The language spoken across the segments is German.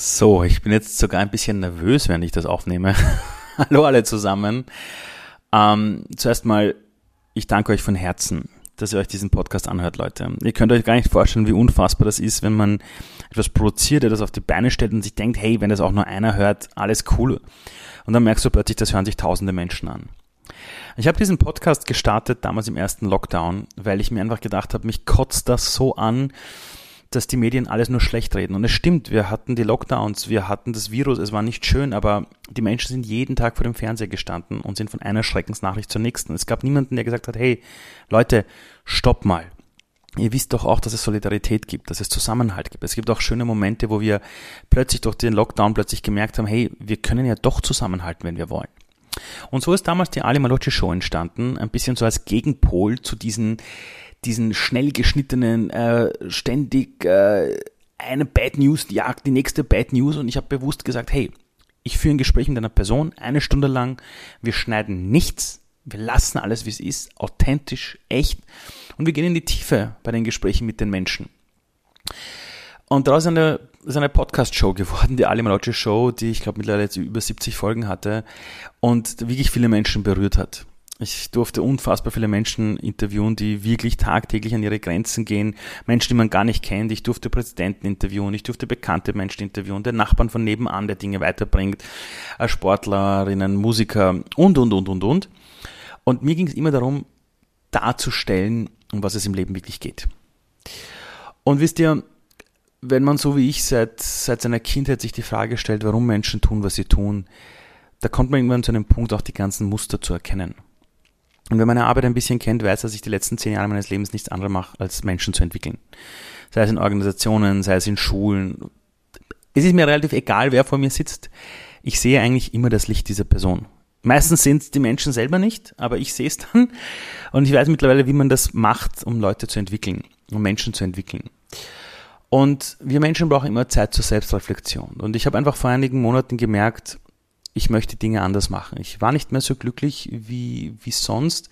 So, ich bin jetzt sogar ein bisschen nervös, wenn ich das aufnehme. Hallo alle zusammen. Ähm, zuerst mal, ich danke euch von Herzen, dass ihr euch diesen Podcast anhört, Leute. Ihr könnt euch gar nicht vorstellen, wie unfassbar das ist, wenn man etwas produziert, der das auf die Beine stellt und sich denkt, hey, wenn das auch nur einer hört, alles cool. Und dann merkst du plötzlich, das hören sich tausende Menschen an. Ich habe diesen Podcast gestartet damals im ersten Lockdown, weil ich mir einfach gedacht habe, mich kotzt das so an, dass die Medien alles nur schlecht reden. Und es stimmt, wir hatten die Lockdowns, wir hatten das Virus, es war nicht schön, aber die Menschen sind jeden Tag vor dem Fernseher gestanden und sind von einer Schreckensnachricht zur nächsten. Es gab niemanden, der gesagt hat, hey, Leute, stopp mal. Ihr wisst doch auch, dass es Solidarität gibt, dass es Zusammenhalt gibt. Es gibt auch schöne Momente, wo wir plötzlich durch den Lockdown plötzlich gemerkt haben, hey, wir können ja doch zusammenhalten, wenn wir wollen. Und so ist damals die Ali Malocci Show entstanden, ein bisschen so als Gegenpol zu diesen diesen schnell geschnittenen, äh, ständig äh, eine Bad News jagt die nächste Bad News und ich habe bewusst gesagt, hey, ich führe ein Gespräch mit einer Person eine Stunde lang, wir schneiden nichts, wir lassen alles, wie es ist, authentisch, echt und wir gehen in die Tiefe bei den Gesprächen mit den Menschen. Und daraus ist eine, ist eine Podcast-Show geworden, die Ali Malocci Show, die ich glaube mittlerweile jetzt über 70 Folgen hatte und wirklich viele Menschen berührt hat. Ich durfte unfassbar viele Menschen interviewen, die wirklich tagtäglich an ihre Grenzen gehen. Menschen, die man gar nicht kennt. Ich durfte Präsidenten interviewen, ich durfte bekannte Menschen interviewen, den Nachbarn von nebenan, der Dinge weiterbringt, Sportlerinnen, Musiker und, und, und, und, und. Und mir ging es immer darum, darzustellen, um was es im Leben wirklich geht. Und wisst ihr, wenn man so wie ich seit, seit seiner Kindheit sich die Frage stellt, warum Menschen tun, was sie tun, da kommt man irgendwann zu einem Punkt, auch die ganzen Muster zu erkennen. Und wer meine Arbeit ein bisschen kennt, weiß, dass ich die letzten zehn Jahre meines Lebens nichts anderes mache, als Menschen zu entwickeln. Sei es in Organisationen, sei es in Schulen. Es ist mir relativ egal, wer vor mir sitzt. Ich sehe eigentlich immer das Licht dieser Person. Meistens sind es die Menschen selber nicht, aber ich sehe es dann. Und ich weiß mittlerweile, wie man das macht, um Leute zu entwickeln, um Menschen zu entwickeln. Und wir Menschen brauchen immer Zeit zur Selbstreflexion. Und ich habe einfach vor einigen Monaten gemerkt, ich möchte Dinge anders machen. Ich war nicht mehr so glücklich wie, wie sonst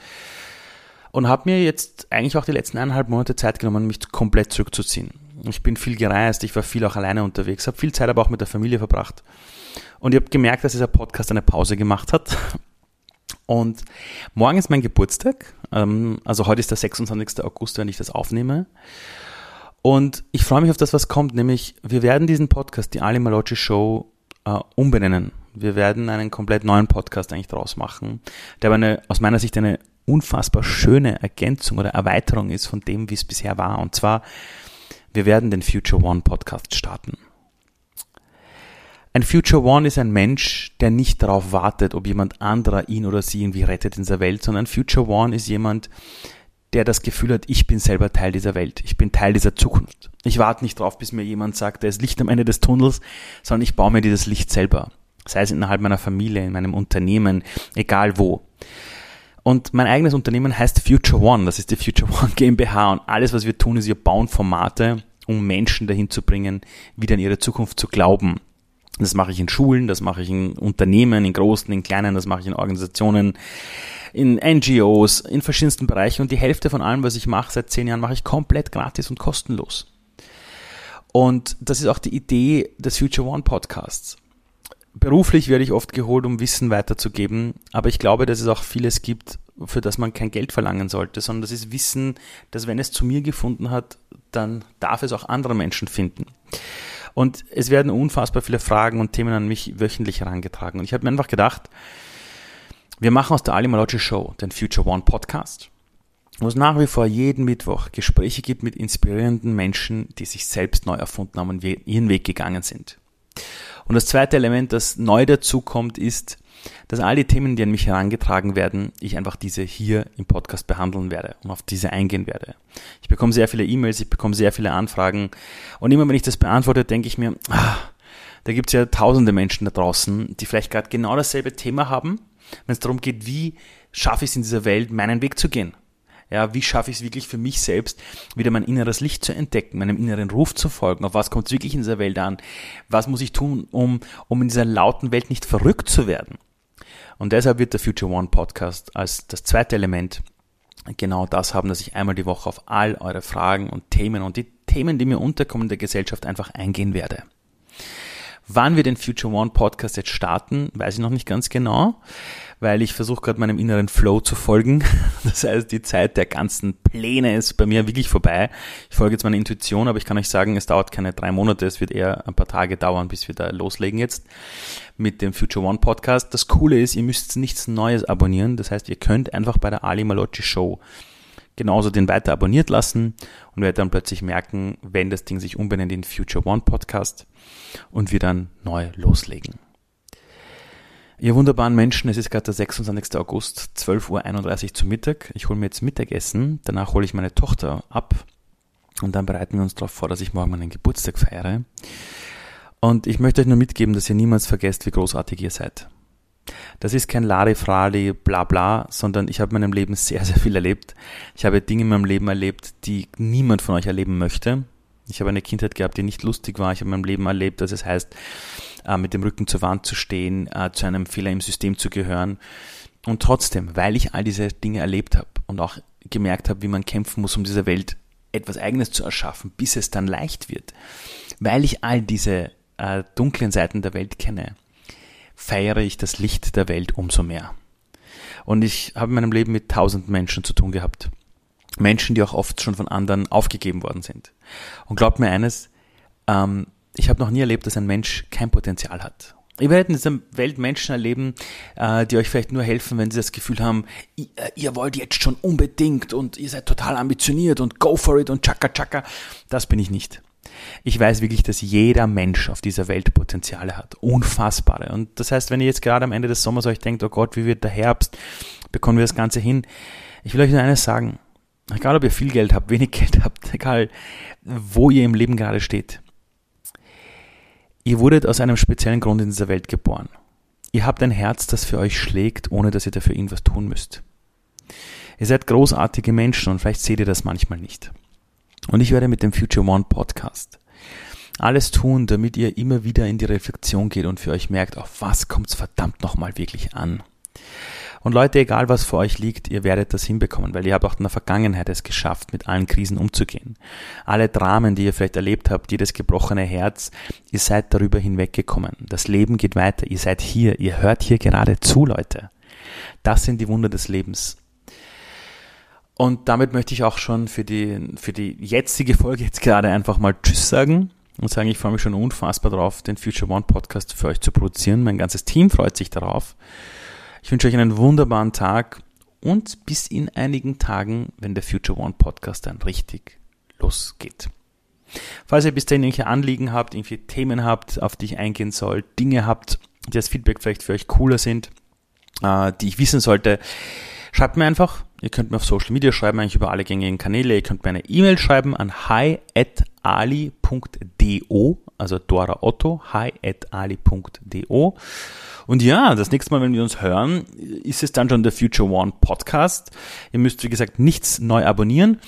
und habe mir jetzt eigentlich auch die letzten eineinhalb Monate Zeit genommen, mich komplett zurückzuziehen. Ich bin viel gereist, ich war viel auch alleine unterwegs, habe viel Zeit aber auch mit der Familie verbracht. Und ich habe gemerkt, dass dieser Podcast eine Pause gemacht hat. Und morgen ist mein Geburtstag. Ähm, also heute ist der 26. August, wenn ich das aufnehme. Und ich freue mich auf das, was kommt, nämlich wir werden diesen Podcast, die Ali Malocci Show, äh, umbenennen. Wir werden einen komplett neuen Podcast eigentlich draus machen, der aber eine, aus meiner Sicht eine unfassbar schöne Ergänzung oder Erweiterung ist von dem, wie es bisher war. Und zwar, wir werden den Future One Podcast starten. Ein Future One ist ein Mensch, der nicht darauf wartet, ob jemand anderer ihn oder sie irgendwie rettet in dieser Welt, sondern Future One ist jemand, der das Gefühl hat, ich bin selber Teil dieser Welt, ich bin Teil dieser Zukunft. Ich warte nicht drauf, bis mir jemand sagt, da ist Licht am Ende des Tunnels, sondern ich baue mir dieses Licht selber sei es innerhalb meiner Familie, in meinem Unternehmen, egal wo. Und mein eigenes Unternehmen heißt Future One, das ist die Future One GmbH und alles, was wir tun, ist, wir bauen Formate, um Menschen dahin zu bringen, wieder in ihre Zukunft zu glauben. Das mache ich in Schulen, das mache ich in Unternehmen, in großen, in kleinen, das mache ich in Organisationen, in NGOs, in verschiedensten Bereichen. Und die Hälfte von allem, was ich mache seit zehn Jahren, mache ich komplett gratis und kostenlos. Und das ist auch die Idee des Future One Podcasts beruflich werde ich oft geholt, um Wissen weiterzugeben, aber ich glaube, dass es auch vieles gibt, für das man kein Geld verlangen sollte, sondern das ist Wissen, dass wenn es zu mir gefunden hat, dann darf es auch andere Menschen finden. Und es werden unfassbar viele Fragen und Themen an mich wöchentlich herangetragen. Und ich habe mir einfach gedacht, wir machen aus der Alimalogy Show den Future One Podcast, wo es nach wie vor jeden Mittwoch Gespräche gibt mit inspirierenden Menschen, die sich selbst neu erfunden haben und ihren Weg gegangen sind. Und das zweite Element, das neu dazukommt, ist, dass all die Themen, die an mich herangetragen werden, ich einfach diese hier im Podcast behandeln werde und auf diese eingehen werde. Ich bekomme sehr viele E-Mails, ich bekomme sehr viele Anfragen und immer wenn ich das beantworte, denke ich mir, ah, da gibt es ja tausende Menschen da draußen, die vielleicht gerade genau dasselbe Thema haben, wenn es darum geht, wie schaffe ich es in dieser Welt, meinen Weg zu gehen. Ja, wie schaffe ich es wirklich für mich selbst, wieder mein inneres Licht zu entdecken, meinem inneren Ruf zu folgen? Auf was kommt es wirklich in dieser Welt an? Was muss ich tun, um, um in dieser lauten Welt nicht verrückt zu werden? Und deshalb wird der Future One Podcast als das zweite Element genau das haben, dass ich einmal die Woche auf all eure Fragen und Themen und die Themen, die mir unterkommen in der Gesellschaft einfach eingehen werde. Wann wir den Future One Podcast jetzt starten, weiß ich noch nicht ganz genau, weil ich versuche gerade meinem inneren Flow zu folgen. Das heißt, die Zeit der ganzen Pläne ist bei mir wirklich vorbei. Ich folge jetzt meiner Intuition, aber ich kann euch sagen, es dauert keine drei Monate, es wird eher ein paar Tage dauern, bis wir da loslegen jetzt mit dem Future One Podcast. Das Coole ist, ihr müsst nichts Neues abonnieren. Das heißt, ihr könnt einfach bei der Ali Malocci Show genauso den weiter abonniert lassen und werdet dann plötzlich merken, wenn das Ding sich umbenennt in Future One Podcast und wir dann neu loslegen. Ihr wunderbaren Menschen, es ist gerade der 26. August, 12.31 Uhr zu Mittag. Ich hole mir jetzt Mittagessen, danach hole ich meine Tochter ab und dann bereiten wir uns darauf vor, dass ich morgen meinen Geburtstag feiere. Und ich möchte euch nur mitgeben, dass ihr niemals vergesst, wie großartig ihr seid. Das ist kein Larifrali, bla bla, sondern ich habe in meinem Leben sehr, sehr viel erlebt. Ich habe Dinge in meinem Leben erlebt, die niemand von euch erleben möchte. Ich habe eine Kindheit gehabt, die nicht lustig war. Ich habe in meinem Leben erlebt, dass es heißt, äh, mit dem Rücken zur Wand zu stehen, äh, zu einem Fehler im System zu gehören. Und trotzdem, weil ich all diese Dinge erlebt habe und auch gemerkt habe, wie man kämpfen muss, um dieser Welt etwas Eigenes zu erschaffen, bis es dann leicht wird, weil ich all diese äh, dunklen Seiten der Welt kenne, feiere ich das Licht der Welt umso mehr. Und ich habe in meinem Leben mit tausend Menschen zu tun gehabt. Menschen, die auch oft schon von anderen aufgegeben worden sind. Und glaubt mir eines, ähm, ich habe noch nie erlebt, dass ein Mensch kein Potenzial hat. Ihr werdet in dieser Welt Menschen erleben, äh, die euch vielleicht nur helfen, wenn sie das Gefühl haben, ihr, äh, ihr wollt jetzt schon unbedingt und ihr seid total ambitioniert und go for it und chaka chaka. Das bin ich nicht. Ich weiß wirklich, dass jeder Mensch auf dieser Welt Potenziale hat. Unfassbare. Und das heißt, wenn ihr jetzt gerade am Ende des Sommers euch denkt, oh Gott, wie wird der Herbst? Bekommen wir das Ganze hin? Ich will euch nur eines sagen. Egal, ob ihr viel Geld habt, wenig Geld habt, egal, wo ihr im Leben gerade steht. Ihr wurdet aus einem speziellen Grund in dieser Welt geboren. Ihr habt ein Herz, das für euch schlägt, ohne dass ihr dafür irgendwas tun müsst. Ihr seid großartige Menschen und vielleicht seht ihr das manchmal nicht. Und ich werde mit dem Future One Podcast alles tun, damit ihr immer wieder in die Reflexion geht und für euch merkt, auf was kommt es verdammt nochmal wirklich an. Und Leute, egal was vor euch liegt, ihr werdet das hinbekommen, weil ihr habt auch in der Vergangenheit es geschafft, mit allen Krisen umzugehen. Alle Dramen, die ihr vielleicht erlebt habt, jedes gebrochene Herz, ihr seid darüber hinweggekommen. Das Leben geht weiter, ihr seid hier, ihr hört hier gerade zu, Leute. Das sind die Wunder des Lebens. Und damit möchte ich auch schon für die, für die jetzige Folge jetzt gerade einfach mal Tschüss sagen und sagen, ich freue mich schon unfassbar drauf, den Future One Podcast für euch zu produzieren. Mein ganzes Team freut sich darauf. Ich wünsche euch einen wunderbaren Tag und bis in einigen Tagen, wenn der Future One Podcast dann richtig losgeht. Falls ihr bis dahin irgendwelche Anliegen habt, irgendwelche Themen habt, auf die ich eingehen soll, Dinge habt, die als Feedback vielleicht für euch cooler sind, äh, die ich wissen sollte, schreibt mir einfach Ihr könnt mir auf Social Media schreiben, eigentlich über alle gängigen Kanäle. Ihr könnt mir eine E-Mail schreiben an hi.ali.do, also Dora Otto, hi.ali.do. Und ja, das nächste Mal, wenn wir uns hören, ist es dann schon der Future One Podcast. Ihr müsst, wie gesagt, nichts neu abonnieren.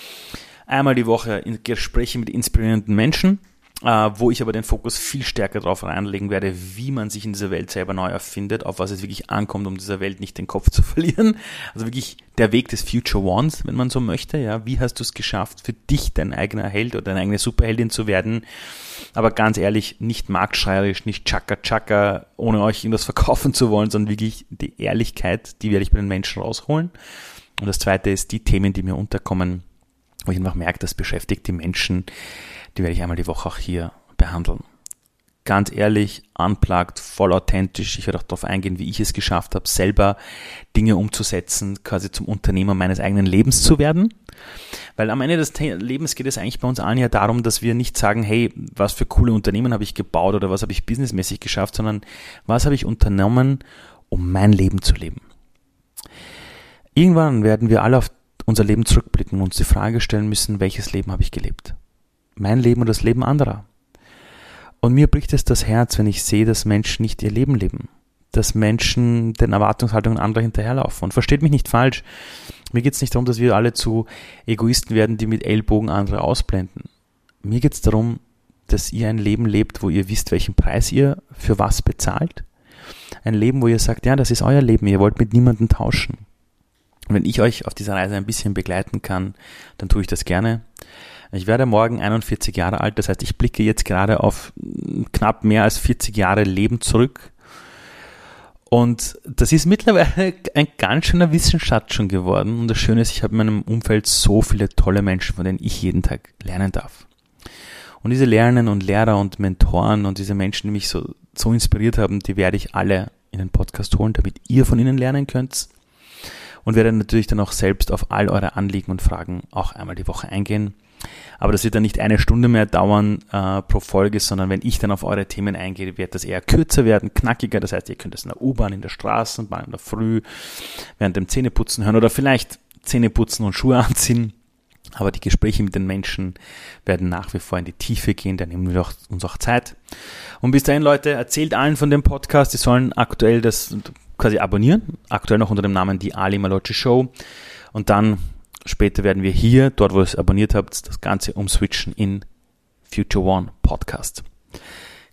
Einmal die Woche Gespräche mit inspirierenden Menschen äh, wo ich aber den Fokus viel stärker darauf reinlegen werde, wie man sich in dieser Welt selber neu erfindet, auf was es wirklich ankommt, um dieser Welt nicht den Kopf zu verlieren. Also wirklich der Weg des Future Ones, wenn man so möchte. Ja, wie hast du es geschafft, für dich dein eigener Held oder deine eigene Superheldin zu werden? Aber ganz ehrlich, nicht marktschreierisch, nicht Chaka Chaka, ohne euch irgendwas verkaufen zu wollen, sondern wirklich die Ehrlichkeit, die werde ich bei den Menschen rausholen. Und das zweite ist die Themen, die mir unterkommen, wo ich einfach merke, das beschäftigt die Menschen die werde ich einmal die Woche auch hier behandeln. Ganz ehrlich, unplugged, voll authentisch. Ich werde auch darauf eingehen, wie ich es geschafft habe, selber Dinge umzusetzen, quasi zum Unternehmer meines eigenen Lebens zu werden. Weil am Ende des Lebens geht es eigentlich bei uns allen ja darum, dass wir nicht sagen, hey, was für coole Unternehmen habe ich gebaut oder was habe ich businessmäßig geschafft, sondern was habe ich unternommen, um mein Leben zu leben. Irgendwann werden wir alle auf unser Leben zurückblicken und uns die Frage stellen müssen, welches Leben habe ich gelebt? mein Leben und das Leben anderer. Und mir bricht es das Herz, wenn ich sehe, dass Menschen nicht ihr Leben leben, dass Menschen den Erwartungshaltungen anderer hinterherlaufen. Und versteht mich nicht falsch, mir geht es nicht darum, dass wir alle zu Egoisten werden, die mit Ellbogen andere ausblenden. Mir geht es darum, dass ihr ein Leben lebt, wo ihr wisst, welchen Preis ihr für was bezahlt. Ein Leben, wo ihr sagt, ja, das ist euer Leben, ihr wollt mit niemandem tauschen. Wenn ich euch auf dieser Reise ein bisschen begleiten kann, dann tue ich das gerne. Ich werde morgen 41 Jahre alt, das heißt, ich blicke jetzt gerade auf knapp mehr als 40 Jahre Leben zurück. Und das ist mittlerweile ein ganz schöner Wissensschatz schon geworden. Und das Schöne ist, ich habe in meinem Umfeld so viele tolle Menschen, von denen ich jeden Tag lernen darf. Und diese Lernen und Lehrer und Mentoren und diese Menschen, die mich so, so inspiriert haben, die werde ich alle in den Podcast holen, damit ihr von ihnen lernen könnt. Und werde natürlich dann auch selbst auf all eure Anliegen und Fragen auch einmal die Woche eingehen. Aber das wird dann nicht eine Stunde mehr dauern äh, pro Folge, sondern wenn ich dann auf eure Themen eingehe, wird das eher kürzer werden, knackiger. Das heißt, ihr könnt es in der U-Bahn, in der Straßenbahn, in der Früh, während dem Zähneputzen hören oder vielleicht Zähneputzen und Schuhe anziehen. Aber die Gespräche mit den Menschen werden nach wie vor in die Tiefe gehen, da nehmen wir uns auch Zeit. Und bis dahin, Leute, erzählt allen von dem Podcast, die sollen aktuell das quasi abonnieren, aktuell noch unter dem Namen Die Ali Malocci Show. Und dann später werden wir hier, dort wo ihr es abonniert habt, das Ganze umswitchen in Future One Podcast.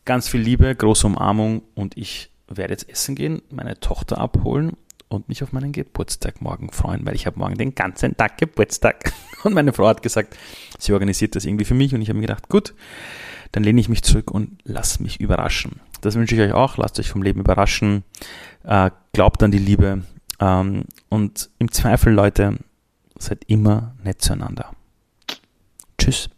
Ganz viel Liebe, große Umarmung und ich werde jetzt essen gehen, meine Tochter abholen und mich auf meinen Geburtstag morgen freuen, weil ich habe morgen den ganzen Tag Geburtstag. Und meine Frau hat gesagt, sie organisiert das irgendwie für mich und ich habe mir gedacht, gut, dann lehne ich mich zurück und lass mich überraschen. Das wünsche ich euch auch, lasst euch vom Leben überraschen, äh, glaubt an die Liebe ähm, und im Zweifel, Leute, seid immer nett zueinander. Tschüss.